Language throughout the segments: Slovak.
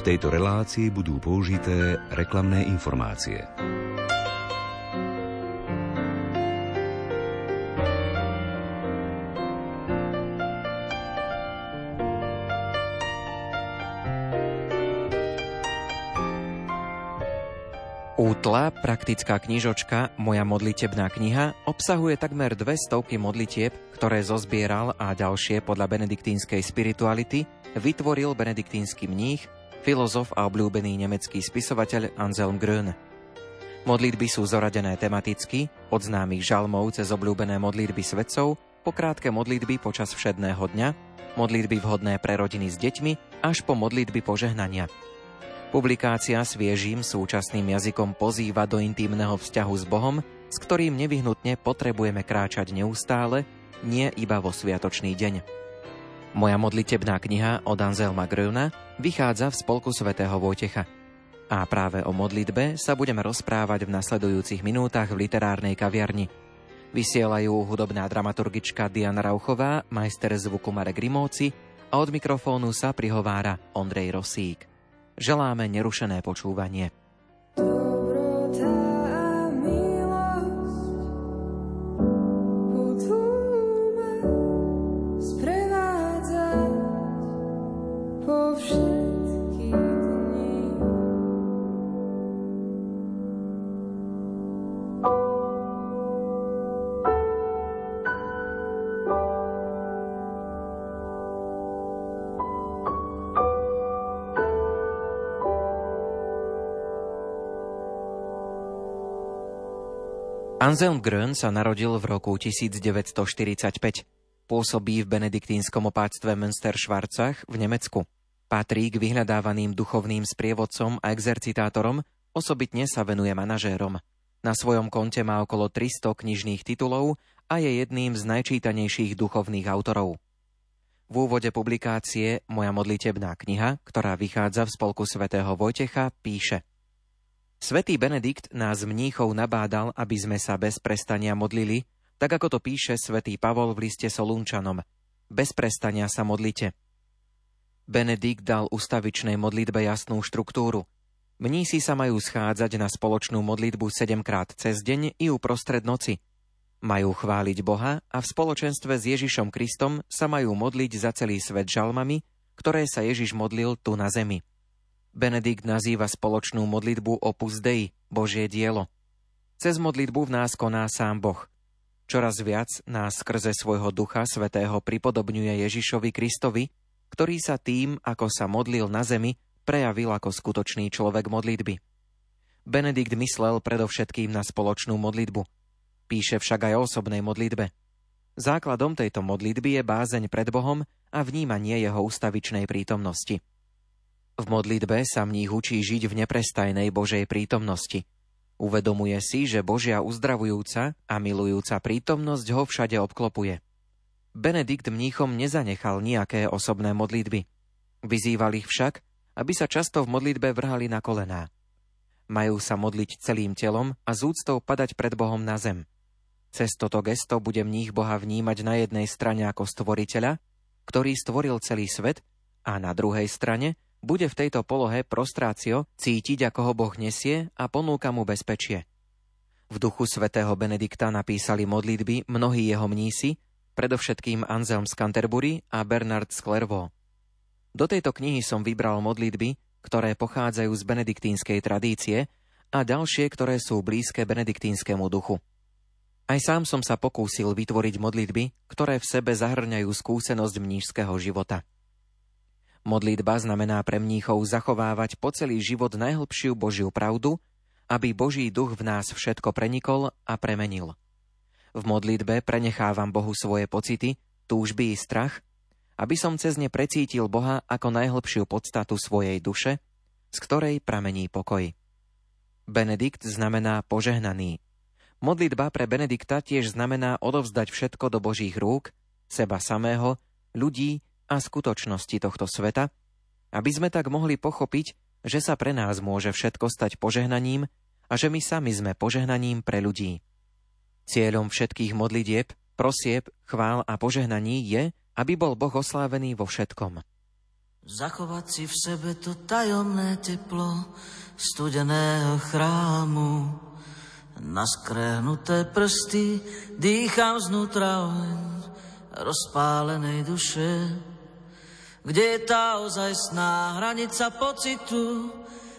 V tejto relácii budú použité reklamné informácie. Útla, praktická knižočka Moja modlitebná kniha obsahuje takmer dve stovky modlitieb, ktoré zozbieral a ďalšie podľa benediktínskej spirituality vytvoril benediktínsky mních filozof a obľúbený nemecký spisovateľ Anselm Grön. Modlitby sú zoradené tematicky, od známych žalmov cez obľúbené modlitby svetcov, po krátke modlitby počas všedného dňa, modlitby vhodné pre rodiny s deťmi, až po modlitby požehnania. Publikácia sviežým súčasným jazykom pozýva do intímneho vzťahu s Bohom, s ktorým nevyhnutne potrebujeme kráčať neustále, nie iba vo sviatočný deň. Moja modlitebná kniha od Anselma Gröna vychádza v spolku svätého Vojtecha. A práve o modlitbe sa budeme rozprávať v nasledujúcich minútach v literárnej kaviarni. Vysielajú hudobná dramaturgička Diana Rauchová, majster zvuku Marek Rimóci a od mikrofónu sa prihovára Ondrej Rosík. Želáme nerušené počúvanie. Anselm Grön sa narodil v roku 1945. Pôsobí v benediktínskom opáctve Münster-Schwarzach v Nemecku. Patrí k vyhľadávaným duchovným sprievodcom a exercitátorom, osobitne sa venuje manažérom. Na svojom konte má okolo 300 knižných titulov a je jedným z najčítanejších duchovných autorov. V úvode publikácie Moja modlitebná kniha, ktorá vychádza v spolku svätého Vojtecha, píše – Svetý Benedikt nás mníchov nabádal, aby sme sa bez prestania modlili, tak ako to píše svätý Pavol v liste Solunčanom. Bez prestania sa modlite. Benedikt dal ustavičnej modlitbe jasnú štruktúru. Mnísi sa majú schádzať na spoločnú modlitbu sedemkrát cez deň i uprostred noci. Majú chváliť Boha a v spoločenstve s Ježišom Kristom sa majú modliť za celý svet žalmami, ktoré sa Ježiš modlil tu na zemi. Benedikt nazýva spoločnú modlitbu Opus Dei, Božie dielo. Cez modlitbu v nás koná sám Boh. Čoraz viac nás skrze svojho Ducha Svetého pripodobňuje Ježišovi Kristovi, ktorý sa tým, ako sa modlil na zemi, prejavil ako skutočný človek modlitby. Benedikt myslel predovšetkým na spoločnú modlitbu. Píše však aj o osobnej modlitbe. Základom tejto modlitby je bázeň pred Bohom a vnímanie jeho ustavičnej prítomnosti. V modlitbe sa mních učí žiť v neprestajnej Božej prítomnosti. Uvedomuje si, že Božia uzdravujúca a milujúca prítomnosť ho všade obklopuje. Benedikt mníchom nezanechal nejaké osobné modlitby. Vyzýval ich však, aby sa často v modlitbe vrhali na kolená. Majú sa modliť celým telom a z úctou padať pred Bohom na zem. Cez toto gesto bude mních Boha vnímať na jednej strane ako stvoriteľa, ktorý stvoril celý svet, a na druhej strane bude v tejto polohe prostrácio cítiť, ako ho Boh nesie a ponúka mu bezpečie. V duchu svätého Benedikta napísali modlitby mnohí jeho mnísi, predovšetkým Anselm z Canterbury a Bernard z Clairvaux. Do tejto knihy som vybral modlitby, ktoré pochádzajú z benediktínskej tradície a ďalšie, ktoré sú blízke benediktínskemu duchu. Aj sám som sa pokúsil vytvoriť modlitby, ktoré v sebe zahrňajú skúsenosť mnížského života. Modlitba znamená pre mníchov zachovávať po celý život najhlbšiu Božiu pravdu, aby Boží duch v nás všetko prenikol a premenil. V modlitbe prenechávam Bohu svoje pocity, túžby i strach, aby som cez ne precítil Boha ako najhlbšiu podstatu svojej duše, z ktorej pramení pokoj. Benedikt znamená požehnaný. Modlitba pre Benedikta tiež znamená odovzdať všetko do Božích rúk, seba samého, ľudí a skutočnosti tohto sveta, aby sme tak mohli pochopiť, že sa pre nás môže všetko stať požehnaním a že my sami sme požehnaním pre ľudí. Cieľom všetkých modlitieb, prosieb, chvál a požehnaní je, aby bol Boh oslávený vo všetkom. Zachovať si v sebe to tajomné teplo studeného chrámu. Naskrehnuté prsty dýcham znútra oheň rozpálenej duše. Kde je tá ozajstná hranica pocitu?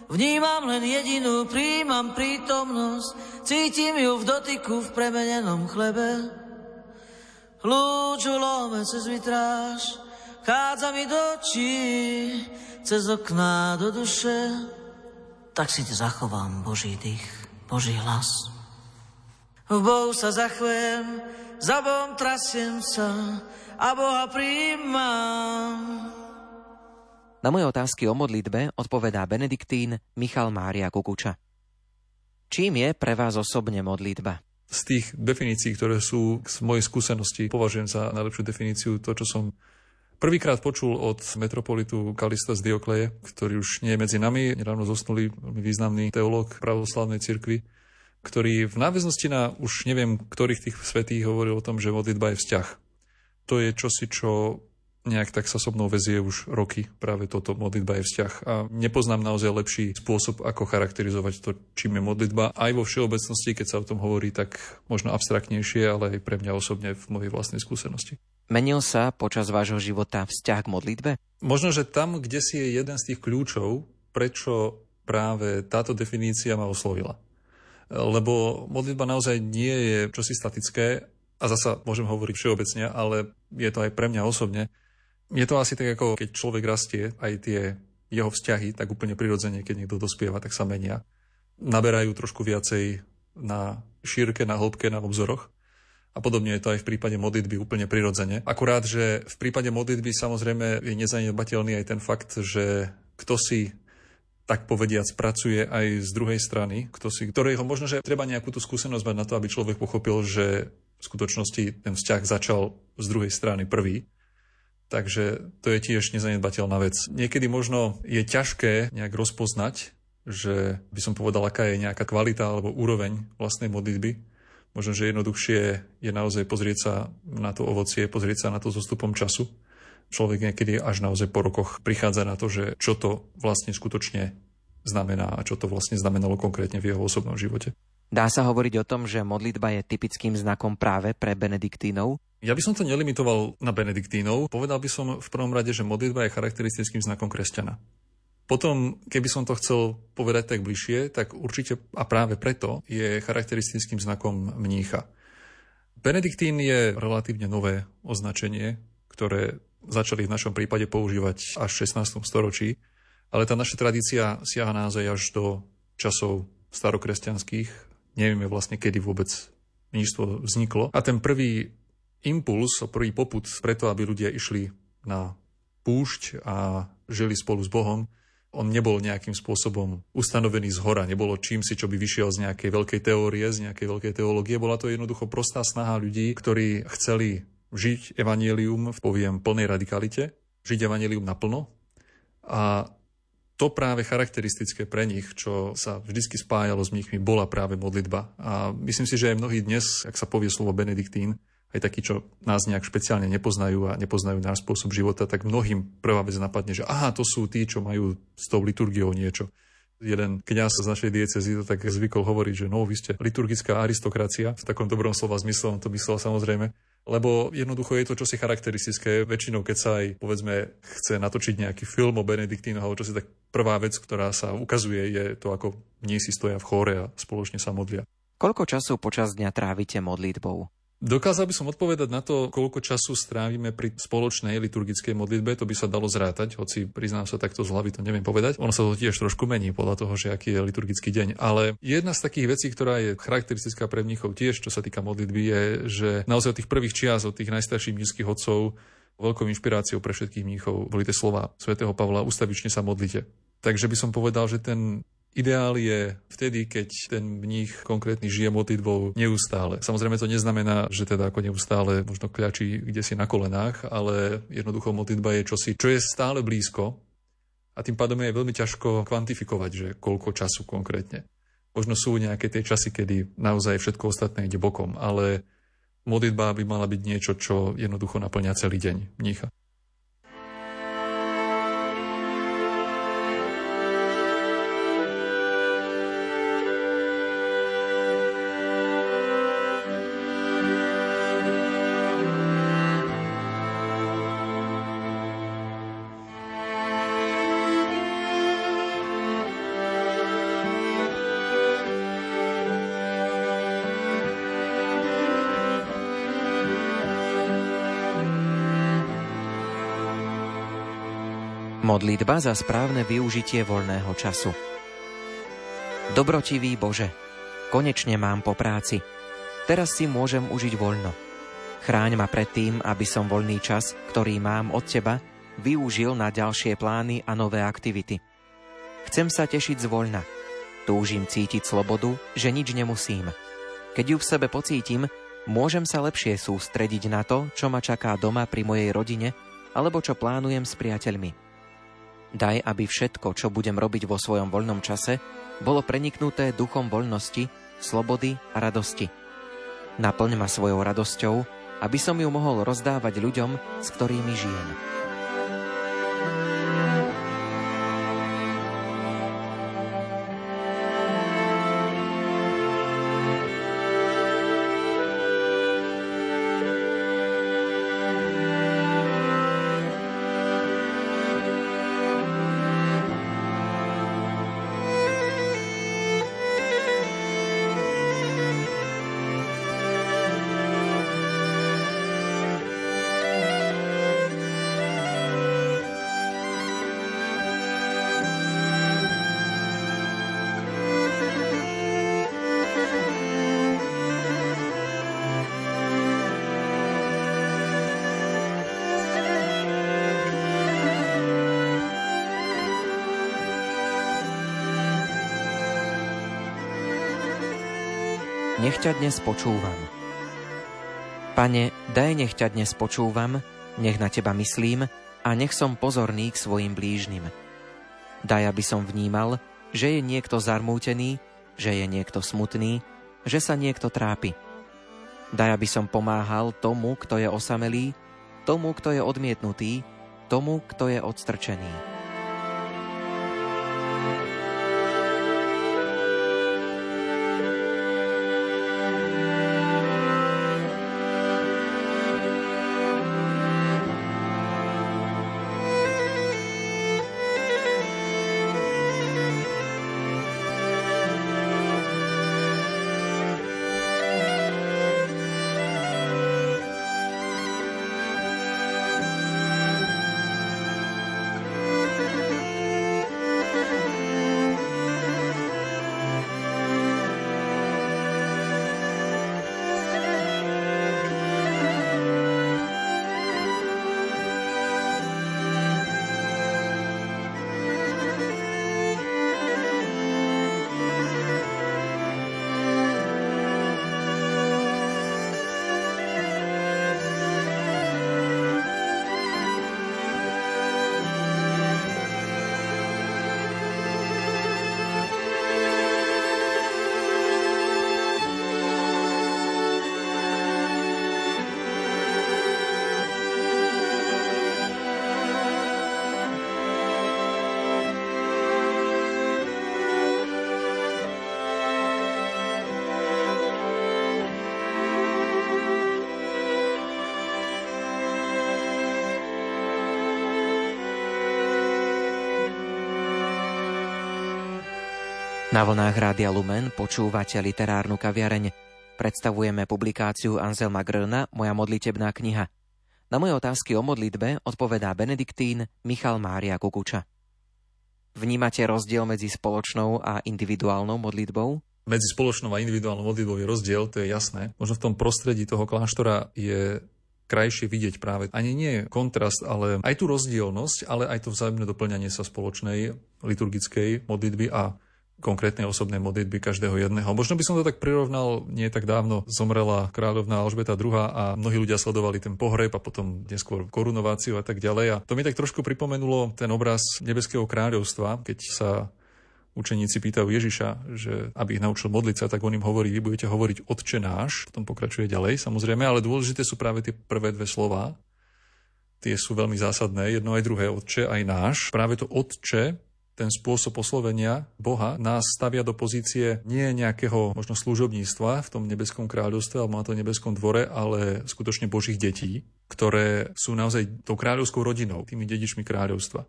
Vnímam len jedinú, príjmam prítomnosť, cítim ju v dotyku v premenenom chlebe. Lúču lome cez vitráž, chádza mi do očí, cez okná do duše, tak si te zachovám Boží dých, Boží hlas. V Bohu sa zachvem, za Bohom trasiem sa a Boha príjmam. Na moje otázky o modlitbe odpovedá Benediktín Michal Mária Kukuča. Čím je pre vás osobne modlitba? Z tých definícií, ktoré sú z mojej skúsenosti, považujem za najlepšiu definíciu to, čo som Prvýkrát počul od metropolitu Kalista z Diokleje, ktorý už nie je medzi nami, nedávno zosnulý, významný teológ pravoslavnej cirkvi, ktorý v náväznosti na už neviem, ktorých tých svetých hovoril o tom, že modlitba je vzťah. To je čosi, čo nejak tak sa so mnou vezie už roky. Práve toto modlitba je vzťah. A nepoznám naozaj lepší spôsob, ako charakterizovať to, čím je modlitba. Aj vo všeobecnosti, keď sa o tom hovorí, tak možno abstraktnejšie, ale aj pre mňa osobne v mojej vlastnej skúsenosti. Menil sa počas vášho života vzťah k modlitbe? Možno, že tam, kde si je jeden z tých kľúčov, prečo práve táto definícia ma oslovila. Lebo modlitba naozaj nie je čosi statické, a zasa môžem hovoriť všeobecne, ale je to aj pre mňa osobne. Je to asi tak, ako keď človek rastie, aj tie jeho vzťahy, tak úplne prirodzene, keď niekto dospieva, tak sa menia. Naberajú trošku viacej na šírke, na hĺbke, na obzoroch. A podobne je to aj v prípade modlitby úplne prirodzene. Akurát, že v prípade modlitby samozrejme je nezanedbateľný aj ten fakt, že kto si tak povediac pracuje aj z druhej strany, kto si, ktorého možno, že treba nejakú tú skúsenosť mať na to, aby človek pochopil, že v skutočnosti ten vzťah začal z druhej strany prvý. Takže to je tiež nezanedbateľná vec. Niekedy možno je ťažké nejak rozpoznať, že by som povedal, aká je nejaká kvalita alebo úroveň vlastnej modlitby, Možno, že jednoduchšie je naozaj pozrieť sa na to ovocie, pozrieť sa na to so stupom času. Človek niekedy až naozaj po rokoch prichádza na to, že čo to vlastne skutočne znamená a čo to vlastne znamenalo konkrétne v jeho osobnom živote. Dá sa hovoriť o tom, že modlitba je typickým znakom práve pre benediktínov? Ja by som to nelimitoval na benediktínov. Povedal by som v prvom rade, že modlitba je charakteristickým znakom kresťana. Potom, keby som to chcel povedať tak bližšie, tak určite a práve preto je charakteristickým znakom mnícha. Benediktín je relatívne nové označenie, ktoré začali v našom prípade používať až v 16. storočí, ale tá naša tradícia siaha naozaj až do časov starokresťanských. Nevieme vlastne, kedy vôbec mníštvo vzniklo. A ten prvý impuls, prvý poput preto, aby ľudia išli na púšť a žili spolu s Bohom, on nebol nejakým spôsobom ustanovený z hora, nebolo čím si, čo by vyšiel z nejakej veľkej teórie, z nejakej veľkej teológie. Bola to jednoducho prostá snaha ľudí, ktorí chceli žiť evanielium v poviem plnej radikalite, žiť evanielium naplno. A to práve charakteristické pre nich, čo sa vždy spájalo s mníchmi, bola práve modlitba. A myslím si, že aj mnohí dnes, ak sa povie slovo Benediktín, aj takí, čo nás nejak špeciálne nepoznajú a nepoznajú náš spôsob života, tak mnohým prvá vec napadne, že aha, to sú tí, čo majú s tou liturgiou niečo. Jeden kňaz z našej diecezy to tak zvykol hovoriť, že no, vy ste liturgická aristokracia, v takom dobrom slova zmysle, on to myslel samozrejme, lebo jednoducho je to čosi charakteristické. Väčšinou, keď sa aj, povedzme, chce natočiť nejaký film o Benediktínoch alebo čosi, tak prvá vec, ktorá sa ukazuje, je to, ako nie si stoja v chóre a spoločne sa modlia. Koľko času počas dňa trávite modlitbou? Dokázal by som odpovedať na to, koľko času strávime pri spoločnej liturgickej modlitbe, to by sa dalo zrátať, hoci priznám sa takto z hlavy, to neviem povedať. Ono sa to tiež trošku mení podľa toho, že aký je liturgický deň. Ale jedna z takých vecí, ktorá je charakteristická pre mníchov tiež, čo sa týka modlitby, je, že naozaj od tých prvých čias, od tých najstarších mníchských odcov, veľkou inšpiráciou pre všetkých mníchov boli tie slova svätého Pavla, ustavične sa modlite. Takže by som povedal, že ten Ideál je vtedy, keď ten mních konkrétny žije modlitbou neustále. Samozrejme to neznamená, že teda ako neustále možno kľačí kde si na kolenách, ale jednoducho modlitba je čosi, čo je stále blízko a tým pádom je veľmi ťažko kvantifikovať, že koľko času konkrétne. Možno sú nejaké tie časy, kedy naozaj všetko ostatné ide bokom, ale modlitba by mala byť niečo, čo jednoducho naplňa celý deň mnícha. Modlitba za správne využitie voľného času. Dobrotivý Bože, konečne mám po práci. Teraz si môžem užiť voľno. Chráň ma pred tým, aby som voľný čas, ktorý mám od Teba, využil na ďalšie plány a nové aktivity. Chcem sa tešiť z voľna. Túžim cítiť slobodu, že nič nemusím. Keď ju v sebe pocítim, môžem sa lepšie sústrediť na to, čo ma čaká doma pri mojej rodine, alebo čo plánujem s priateľmi. Daj, aby všetko, čo budem robiť vo svojom voľnom čase, bolo preniknuté duchom voľnosti, slobody a radosti. Naplň ma svojou radosťou, aby som ju mohol rozdávať ľuďom, s ktorými žijem. Nech ťa dnes počúvam. Pane, daj nech ťa dnes počúvam, nech na teba myslím a nech som pozorný k svojim blížnym. Daj, aby som vnímal, že je niekto zarmútený, že je niekto smutný, že sa niekto trápi. Daj, aby som pomáhal tomu, kto je osamelý, tomu, kto je odmietnutý, tomu, kto je odstrčený. Na vlnách Rádia Lumen počúvate literárnu kaviareň. Predstavujeme publikáciu Anselma Gröna Moja modlitebná kniha. Na moje otázky o modlitbe odpovedá Benediktín Michal Mária Kukuča. Vnímate rozdiel medzi spoločnou a individuálnou modlitbou? Medzi spoločnou a individuálnou modlitbou je rozdiel, to je jasné. Možno v tom prostredí toho kláštora je krajšie vidieť práve ani nie kontrast, ale aj tú rozdielnosť, ale aj to vzájomné doplňanie sa spoločnej liturgickej modlitby a konkrétnej osobnej modlitby každého jedného. Možno by som to tak prirovnal, nie tak dávno zomrela kráľovná Alžbeta II a mnohí ľudia sledovali ten pohreb a potom neskôr korunováciu a tak ďalej. A to mi tak trošku pripomenulo ten obraz nebeského kráľovstva, keď sa učeníci pýtajú Ježiša, že aby ich naučil modliť sa, tak on im hovorí, vy budete hovoriť Otče náš, potom pokračuje ďalej samozrejme, ale dôležité sú práve tie prvé dve slova. Tie sú veľmi zásadné, jedno aj druhé, Otče aj náš. Práve to Otče ten spôsob oslovenia Boha nás stavia do pozície nie nejakého možno služobníctva v tom nebeskom kráľovstve alebo na tom nebeskom dvore, ale skutočne Božích detí, ktoré sú naozaj tou kráľovskou rodinou, tými dedičmi kráľovstva.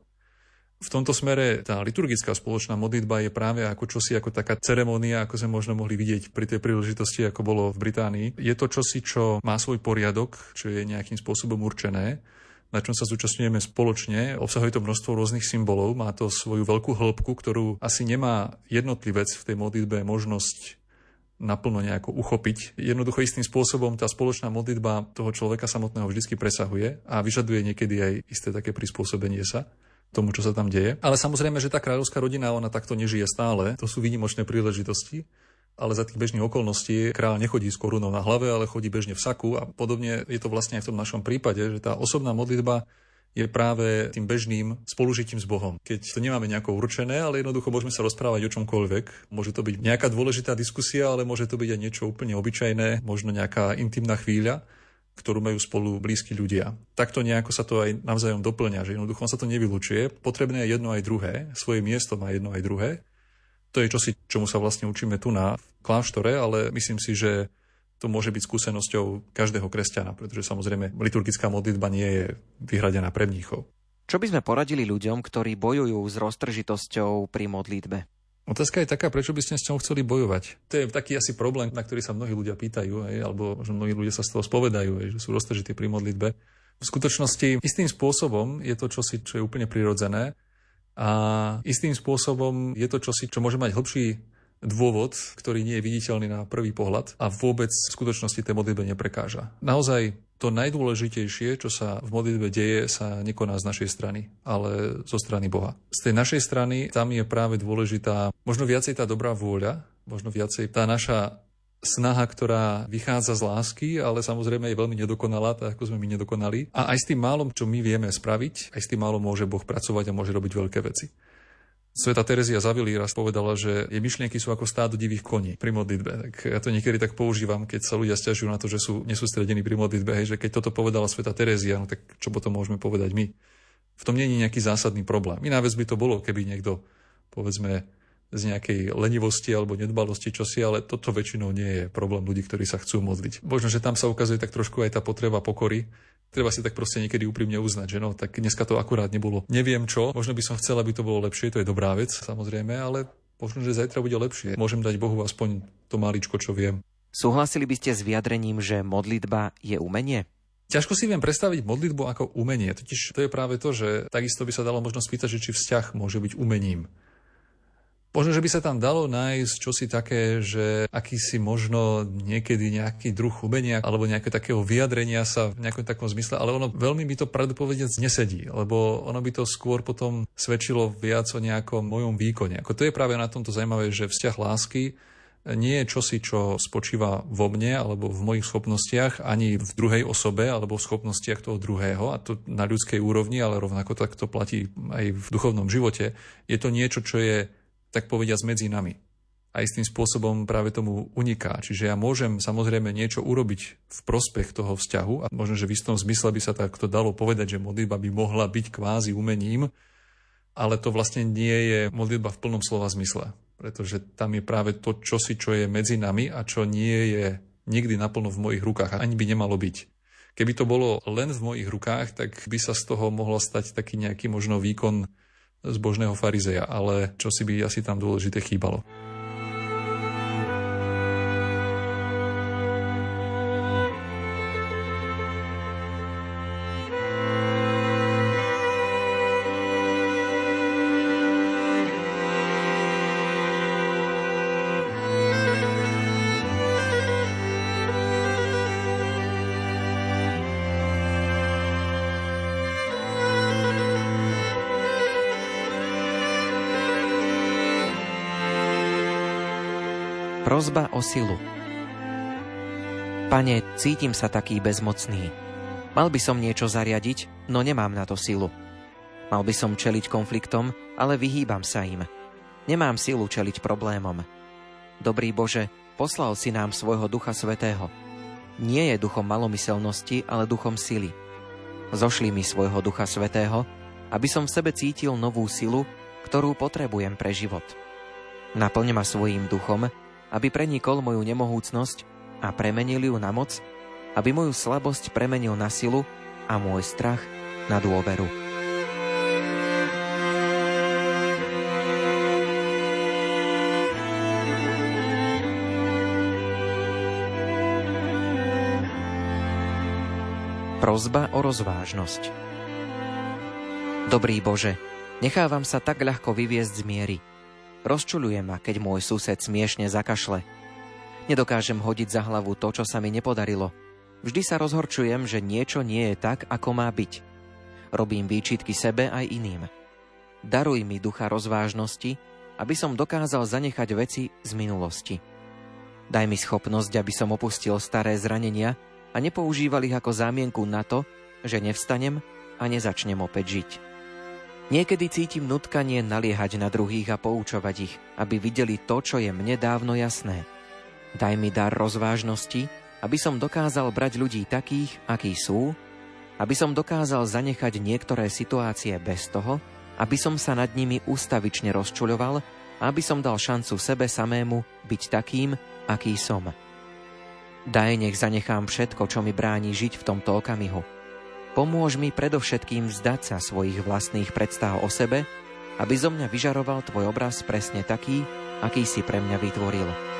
V tomto smere tá liturgická spoločná modlitba je práve ako čosi, ako taká ceremónia, ako sme možno mohli vidieť pri tej príležitosti, ako bolo v Británii. Je to čosi, čo má svoj poriadok, čo je nejakým spôsobom určené na čom sa zúčastňujeme spoločne. Obsahuje to množstvo rôznych symbolov, má to svoju veľkú hĺbku, ktorú asi nemá jednotlivec v tej modlitbe možnosť naplno nejako uchopiť. Jednoducho istým spôsobom tá spoločná modlitba toho človeka samotného vždy presahuje a vyžaduje niekedy aj isté také prispôsobenie sa tomu, čo sa tam deje. Ale samozrejme, že tá kráľovská rodina, ona takto nežije stále. To sú výnimočné príležitosti ale za tých bežných okolností kráľ nechodí s korunou na hlave, ale chodí bežne v saku a podobne je to vlastne aj v tom našom prípade, že tá osobná modlitba je práve tým bežným spolužitím s Bohom. Keď to nemáme nejako určené, ale jednoducho môžeme sa rozprávať o čomkoľvek. Môže to byť nejaká dôležitá diskusia, ale môže to byť aj niečo úplne obyčajné, možno nejaká intimná chvíľa ktorú majú spolu blízki ľudia. Takto nejako sa to aj navzájom doplňa, že jednoducho sa to nevylučuje. Potrebné je jedno aj druhé, svoje miesto má jedno aj druhé to je čosi, čomu sa vlastne učíme tu na kláštore, ale myslím si, že to môže byť skúsenosťou každého kresťana, pretože samozrejme liturgická modlitba nie je vyhradená pre mníchov. Čo by sme poradili ľuďom, ktorí bojujú s roztržitosťou pri modlitbe? Otázka je taká, prečo by ste s ňou chceli bojovať. To je taký asi problém, na ktorý sa mnohí ľudia pýtajú, hej, alebo možno mnohí ľudia sa z toho spovedajú, hej, že sú roztržití pri modlitbe. V skutočnosti istým spôsobom je to čosi, čo je úplne prirodzené a istým spôsobom je to čosi, čo môže mať hĺbší dôvod, ktorý nie je viditeľný na prvý pohľad a vôbec v skutočnosti tej modlitbe neprekáža. Naozaj to najdôležitejšie, čo sa v modlitbe deje, sa nekoná z našej strany, ale zo strany Boha. Z tej našej strany tam je práve dôležitá možno viacej tá dobrá vôľa, možno viacej tá naša snaha, ktorá vychádza z lásky, ale samozrejme je veľmi nedokonalá, tak ako sme my nedokonali. A aj s tým málom, čo my vieme spraviť, aj s tým málom môže Boh pracovať a môže robiť veľké veci. Sveta Terezia Zavilí raz povedala, že jej myšlienky sú ako stádo divých koní pri modlitbe. Tak ja to niekedy tak používam, keď sa ľudia stiažujú na to, že sú nesústredení pri modlitbe. Hej, že keď toto povedala Sveta Terezia, no tak čo potom môžeme povedať my? V tom nie je nejaký zásadný problém. Iná vec by to bolo, keby niekto, povedzme, z nejakej lenivosti alebo nedbalosti čosi, ale toto väčšinou nie je problém ľudí, ktorí sa chcú modliť. Možno, že tam sa ukazuje tak trošku aj tá potreba pokory. Treba si tak proste niekedy úprimne uznať, že no, tak dneska to akurát nebolo. Neviem čo, možno by som chcel, aby to bolo lepšie, to je dobrá vec, samozrejme, ale možno, že zajtra bude lepšie. Môžem dať Bohu aspoň to maličko, čo viem. Súhlasili by ste s vyjadrením, že modlitba je umenie? Ťažko si viem predstaviť modlitbu ako umenie. Totiž to je práve to, že takisto by sa dalo možno spýtať, že či vzťah môže byť umením. Možno, že by sa tam dalo nájsť čosi také, že akýsi možno niekedy nejaký druh umenia alebo nejaké takého vyjadrenia sa v nejakom takom zmysle, ale ono veľmi by to pravdopovedec nesedí, lebo ono by to skôr potom svedčilo viac o nejakom mojom výkone. Ako to je práve na tomto zaujímavé, že vzťah lásky nie je čosi, čo spočíva vo mne alebo v mojich schopnostiach, ani v druhej osobe alebo v schopnostiach toho druhého, a to na ľudskej úrovni, ale rovnako tak to platí aj v duchovnom živote. Je to niečo, čo je tak povediať medzi nami. A istým spôsobom práve tomu uniká. Čiže ja môžem samozrejme niečo urobiť v prospech toho vzťahu a možno, že v istom zmysle by sa takto dalo povedať, že modlitba by mohla byť kvázi umením, ale to vlastne nie je modlitba v plnom slova zmysle. Pretože tam je práve to čosi, čo je medzi nami a čo nie je nikdy naplno v mojich rukách. Ani by nemalo byť. Keby to bolo len v mojich rukách, tak by sa z toho mohlo stať taký nejaký možno výkon zbožného farizeja, ale čo si by asi tam dôležité chýbalo. Prozba o silu Pane, cítim sa taký bezmocný. Mal by som niečo zariadiť, no nemám na to silu. Mal by som čeliť konfliktom, ale vyhýbam sa im. Nemám silu čeliť problémom. Dobrý Bože, poslal si nám svojho Ducha Svetého. Nie je duchom malomyselnosti, ale duchom sily. Zošli mi svojho Ducha Svetého, aby som v sebe cítil novú silu, ktorú potrebujem pre život. Naplň ma svojím duchom, aby prenikol moju nemohúcnosť a premenil ju na moc, aby moju slabosť premenil na silu a môj strach na dôveru. Prozba o rozvážnosť. Dobrý Bože, nechávam sa tak ľahko vyviezť z miery. Rozčuluje ma, keď môj sused smiešne zakašle. Nedokážem hodiť za hlavu to, čo sa mi nepodarilo. Vždy sa rozhorčujem, že niečo nie je tak, ako má byť. Robím výčitky sebe aj iným. Daruj mi ducha rozvážnosti, aby som dokázal zanechať veci z minulosti. Daj mi schopnosť, aby som opustil staré zranenia a nepoužíval ich ako zámienku na to, že nevstanem a nezačnem opäť žiť. Niekedy cítim nutkanie naliehať na druhých a poučovať ich, aby videli to, čo je mne dávno jasné. Daj mi dar rozvážnosti, aby som dokázal brať ľudí takých, akí sú, aby som dokázal zanechať niektoré situácie bez toho, aby som sa nad nimi ustavične rozčuľoval a aby som dal šancu sebe samému byť takým, aký som. Daj, nech zanechám všetko, čo mi bráni žiť v tomto okamihu Pomôž mi predovšetkým vzdať sa svojich vlastných predstav o sebe, aby zo mňa vyžaroval tvoj obraz presne taký, aký si pre mňa vytvoril.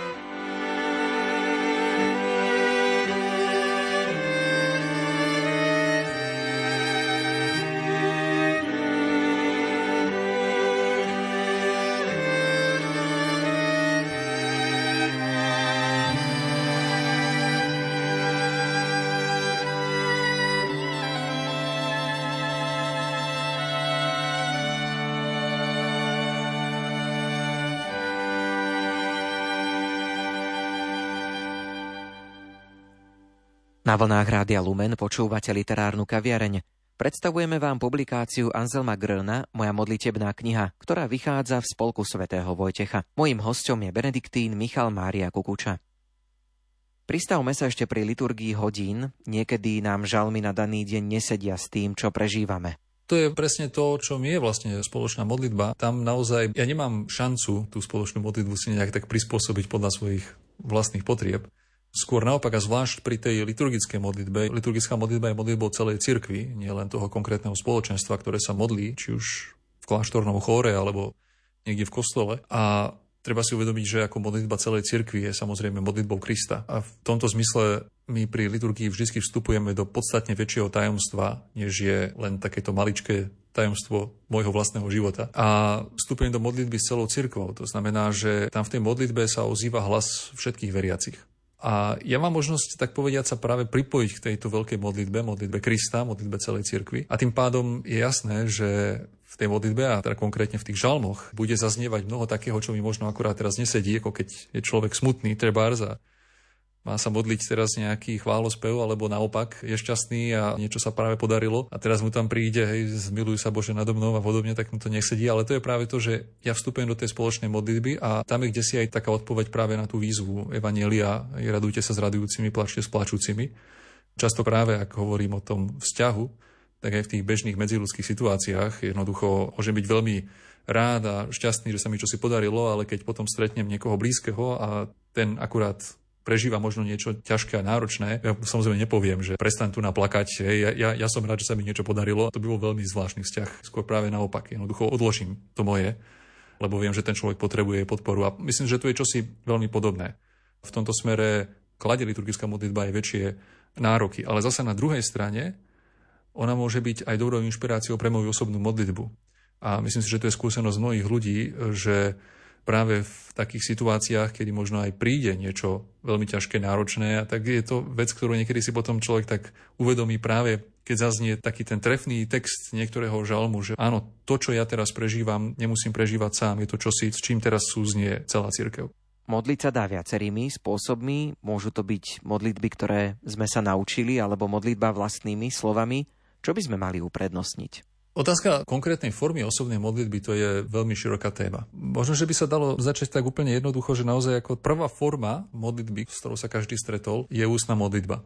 Na vlnách Rádia Lumen počúvate literárnu kaviareň. Predstavujeme vám publikáciu Anselma Gröna, moja modlitebná kniha, ktorá vychádza v spolku svätého Vojtecha. Mojím hostom je Benediktín Michal Mária Kukuča. Pristavme sa ešte pri liturgii hodín, niekedy nám žalmy na daný deň nesedia s tým, čo prežívame. To je presne to, čo mi je vlastne spoločná modlitba. Tam naozaj ja nemám šancu tú spoločnú modlitbu si nejak tak prispôsobiť podľa svojich vlastných potrieb. Skôr naopak a zvlášť pri tej liturgickej modlitbe. Liturgická modlitba je modlitbou celej cirkvi, nie len toho konkrétneho spoločenstva, ktoré sa modlí, či už v kláštornom chóre alebo niekde v kostole. A treba si uvedomiť, že ako modlitba celej cirkvi je samozrejme modlitbou Krista. A v tomto zmysle my pri liturgii vždy vstupujeme do podstatne väčšieho tajomstva, než je len takéto maličké tajomstvo môjho vlastného života. A vstupujem do modlitby s celou cirkvou. To znamená, že tam v tej modlitbe sa ozýva hlas všetkých veriacich. A ja mám možnosť, tak povediať, sa práve pripojiť k tejto veľkej modlitbe, modlitbe Krista, modlitbe celej cirkvi. A tým pádom je jasné, že v tej modlitbe, a teda konkrétne v tých žalmoch, bude zaznievať mnoho takého, čo mi možno akurát teraz nesedí, ako keď je človek smutný, trebárs a má sa modliť teraz nejaký chválospev, alebo naopak je šťastný a niečo sa práve podarilo a teraz mu tam príde, hej, zmilujú sa Bože nado mnou a podobne, tak mu to nesedí. Ale to je práve to, že ja vstupujem do tej spoločnej modlitby a tam je kde si aj taká odpoveď práve na tú výzvu Evanielia, radujte sa s radujúcimi, plačte s plačúcimi. Často práve, ak hovorím o tom vzťahu, tak aj v tých bežných medziludských situáciách jednoducho môžem byť veľmi rád a šťastný, že sa mi čosi podarilo, ale keď potom stretnem niekoho blízkeho a ten akurát prežíva možno niečo ťažké a náročné, ja samozrejme nepoviem, že prestaň tu naplakať, ja, ja, ja som rád, že sa mi niečo podarilo. To by bol veľmi zvláštny vzťah. Skôr práve naopak, jednoducho odložím to moje, lebo viem, že ten človek potrebuje podporu. A myslím, že tu je čosi veľmi podobné. V tomto smere kladie liturgická modlitba aj väčšie nároky. Ale zase na druhej strane ona môže byť aj dobrou inšpiráciou pre moju osobnú modlitbu. A myslím si, že to je skúsenosť mnohých ľudí, že práve v takých situáciách, kedy možno aj príde niečo veľmi ťažké, náročné, a tak je to vec, ktorú niekedy si potom človek tak uvedomí práve keď zaznie taký ten trefný text niektorého žalmu, že áno, to, čo ja teraz prežívam, nemusím prežívať sám, je to čosi, s čím teraz súznie celá církev. Modliť sa dá viacerými spôsobmi. Môžu to byť modlitby, ktoré sme sa naučili, alebo modlitba vlastnými slovami. Čo by sme mali uprednostniť? Otázka konkrétnej formy osobnej modlitby to je veľmi široká téma. Možno, že by sa dalo začať tak úplne jednoducho, že naozaj ako prvá forma modlitby, s ktorou sa každý stretol, je ústna modlitba.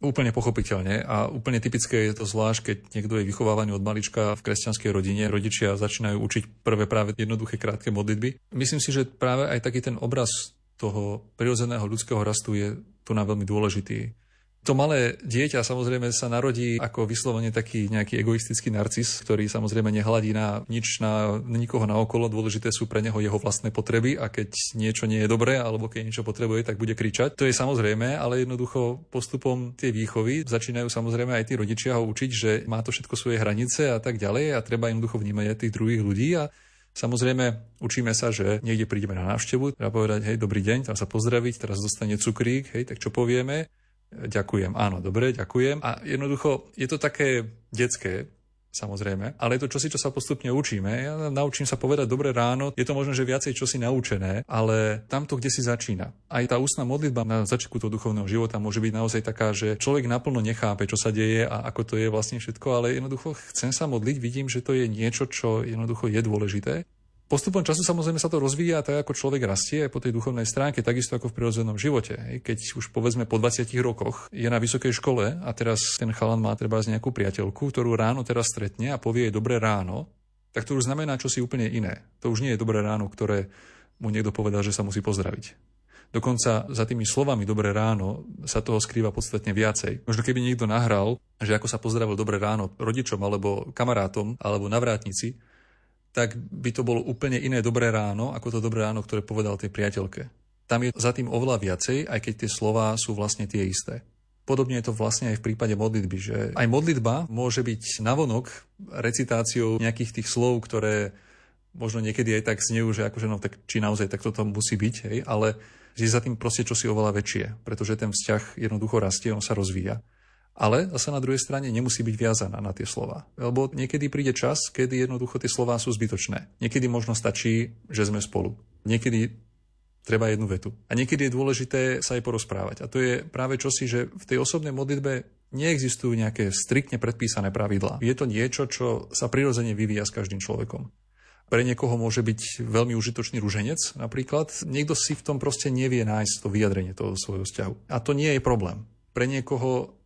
Úplne pochopiteľne a úplne typické je to zvlášť, keď niekto je vychovávaný od malička v kresťanskej rodine, rodičia začínajú učiť prvé práve jednoduché krátke modlitby. Myslím si, že práve aj taký ten obraz toho prirodzeného ľudského rastu je tu na veľmi dôležitý. To malé dieťa samozrejme sa narodí ako vyslovene taký nejaký egoistický narcis, ktorý samozrejme nehladí na nič, na nikoho naokolo. Dôležité sú pre neho jeho vlastné potreby a keď niečo nie je dobré alebo keď niečo potrebuje, tak bude kričať. To je samozrejme, ale jednoducho postupom tej výchovy začínajú samozrejme aj tí rodičia ho učiť, že má to všetko svoje hranice a tak ďalej a treba jednoducho vnímať aj tých druhých ľudí a Samozrejme, učíme sa, že niekde prídeme na návštevu, treba povedať, hej, dobrý deň, tam sa pozdraviť, teraz dostane cukrík, hej, tak čo povieme? Ďakujem, áno, dobre, ďakujem. A jednoducho je to také detské, samozrejme, ale je to čosi, čo sa postupne učíme. Ja naučím sa povedať dobré ráno, je to možno, že viacej čosi naučené, ale tamto, kde si začína. Aj tá ústna modlitba na začiatku toho duchovného života môže byť naozaj taká, že človek naplno nechápe, čo sa deje a ako to je vlastne všetko, ale jednoducho chcem sa modliť, vidím, že to je niečo, čo jednoducho je dôležité Postupom času samozrejme sa to rozvíja tak, ako človek rastie po tej duchovnej stránke, takisto ako v prirodzenom živote. Keď už povedzme po 20 rokoch je na vysokej škole a teraz ten chalan má treba z nejakú priateľku, ktorú ráno teraz stretne a povie jej dobré ráno, tak to už znamená čosi úplne iné. To už nie je dobré ráno, ktoré mu niekto povedal, že sa musí pozdraviť. Dokonca za tými slovami dobré ráno sa toho skrýva podstatne viacej. Možno keby niekto nahral, že ako sa pozdravil dobré ráno rodičom alebo kamarátom alebo navrátnici, tak by to bolo úplne iné dobré ráno, ako to dobré ráno, ktoré povedal tej priateľke. Tam je za tým oveľa viacej, aj keď tie slova sú vlastne tie isté. Podobne je to vlastne aj v prípade modlitby, že aj modlitba môže byť navonok recitáciou nejakých tých slov, ktoré možno niekedy aj tak znejú, že akože no, tak či naozaj tak toto musí byť, hej, ale je za tým proste čosi oveľa väčšie, pretože ten vzťah jednoducho rastie, on sa rozvíja ale zase na druhej strane nemusí byť viazaná na tie slova. Lebo niekedy príde čas, kedy jednoducho tie slova sú zbytočné. Niekedy možno stačí, že sme spolu. Niekedy treba jednu vetu. A niekedy je dôležité sa aj porozprávať. A to je práve čosi, že v tej osobnej modlitbe neexistujú nejaké striktne predpísané pravidlá. Je to niečo, čo sa prirodzene vyvíja s každým človekom. Pre niekoho môže byť veľmi užitočný ruženec napríklad. Niekto si v tom proste nevie nájsť to vyjadrenie toho svojho vzťahu. A to nie je problém. Pre niekoho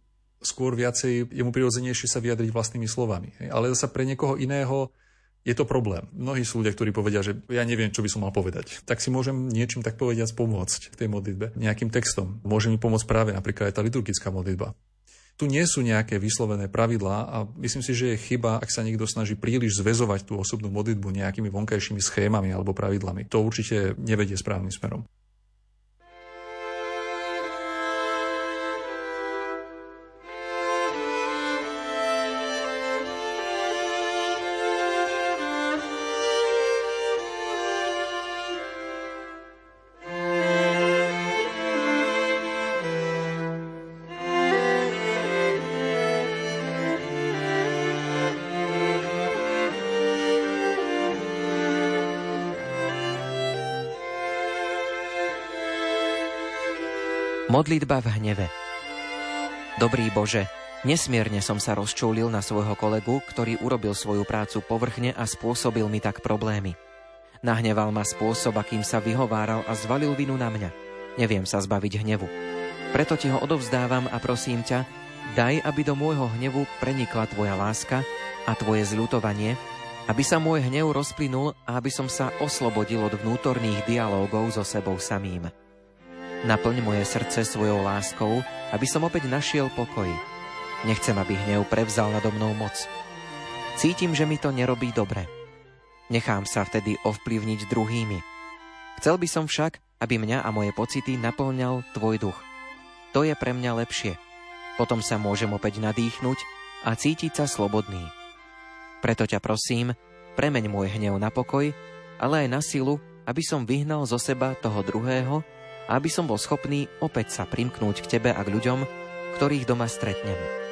skôr viacej je mu prirodzenejšie sa vyjadriť vlastnými slovami. Ale zase pre niekoho iného je to problém. Mnohí sú ľudia, ktorí povedia, že ja neviem, čo by som mal povedať. Tak si môžem niečím tak povediať pomôcť v tej modlitbe, nejakým textom. Môže mi pomôcť práve napríklad aj tá liturgická modlitba. Tu nie sú nejaké vyslovené pravidlá a myslím si, že je chyba, ak sa niekto snaží príliš zväzovať tú osobnú modlitbu nejakými vonkajšími schémami alebo pravidlami. To určite nevedie správnym smerom. Modlitba v hneve Dobrý Bože, nesmierne som sa rozčúlil na svojho kolegu, ktorý urobil svoju prácu povrchne a spôsobil mi tak problémy. Nahneval ma spôsob, akým sa vyhováral a zvalil vinu na mňa. Neviem sa zbaviť hnevu. Preto ti ho odovzdávam a prosím ťa, daj, aby do môjho hnevu prenikla tvoja láska a tvoje zľutovanie, aby sa môj hnev rozplynul a aby som sa oslobodil od vnútorných dialógov so sebou samým. Naplň moje srdce svojou láskou, aby som opäť našiel pokoj. Nechcem, aby hnev prevzal nado mnou moc. Cítim, že mi to nerobí dobre. Nechám sa vtedy ovplyvniť druhými. Chcel by som však, aby mňa a moje pocity naplňal tvoj duch. To je pre mňa lepšie. Potom sa môžem opäť nadýchnuť a cítiť sa slobodný. Preto ťa prosím, premeň môj hnev na pokoj, ale aj na silu, aby som vyhnal zo seba toho druhého, aby som bol schopný opäť sa primknúť k tebe a k ľuďom, ktorých doma stretnem.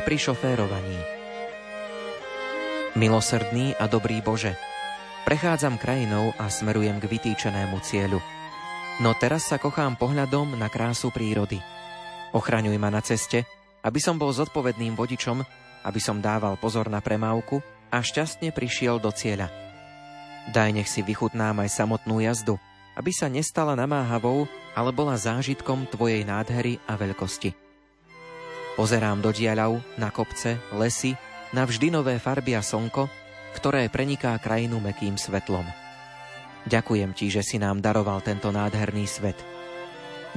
Pri šoférovaní Milosrdný a dobrý Bože, prechádzam krajinou a smerujem k vytýčenému cieľu. No teraz sa kochám pohľadom na krásu prírody. Ochraňuj ma na ceste, aby som bol zodpovedným vodičom, aby som dával pozor na premávku a šťastne prišiel do cieľa. Daj nech si vychutnám aj samotnú jazdu, aby sa nestala namáhavou, ale bola zážitkom Tvojej nádhery a veľkosti. Pozerám do diaľav, na kopce, lesy, na vždy nové farby a slnko, ktoré preniká krajinu mekým svetlom. Ďakujem ti, že si nám daroval tento nádherný svet.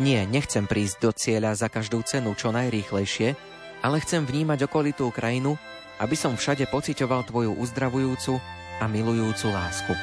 Nie, nechcem prísť do cieľa za každú cenu čo najrýchlejšie, ale chcem vnímať okolitú krajinu, aby som všade pocitoval tvoju uzdravujúcu a milujúcu lásku.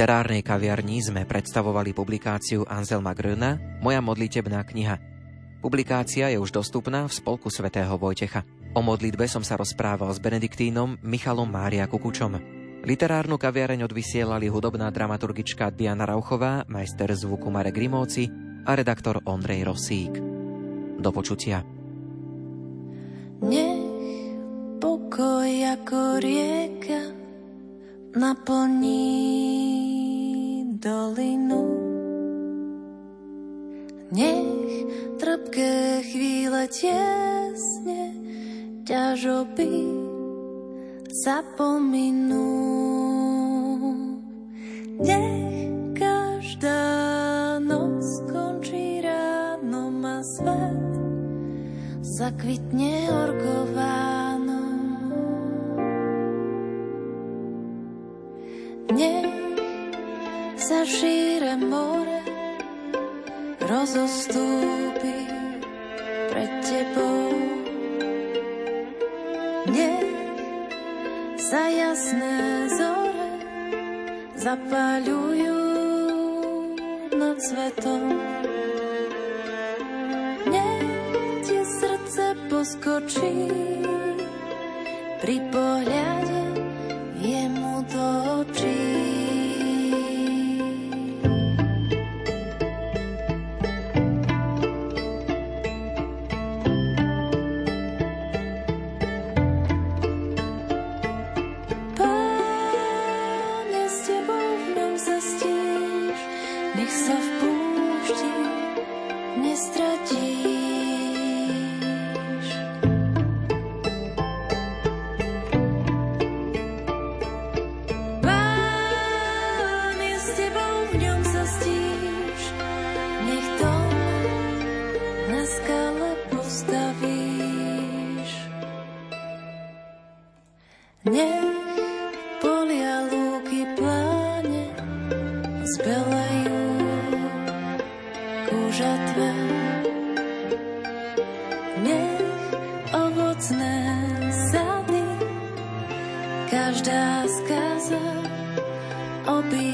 Literárnej kaviarni sme predstavovali publikáciu Anselma Gröna Moja modlitebná kniha. Publikácia je už dostupná v spolku svätého Vojtecha. O modlitbe som sa rozprával s Benediktínom Michalom Mária Kukučom. Literárnu kaviareň odvysielali hudobná dramaturgička Diana Rauchová, majster zvuku Marek Grimovci a redaktor Ondrej Rosík. Do počutia. Nech pokoj ako rieka naplní dolinu. Nech trpké chvíle tiesne ťažoby zapominú. Nech každá noc končí ráno a svet zakvitne orgováno. Nech sa šíre more rozostúpi pred tebou. Nech sa jasné zore zapáľujú nad svetom. Nech ti srdce poskočí pri pohľade skale postaví.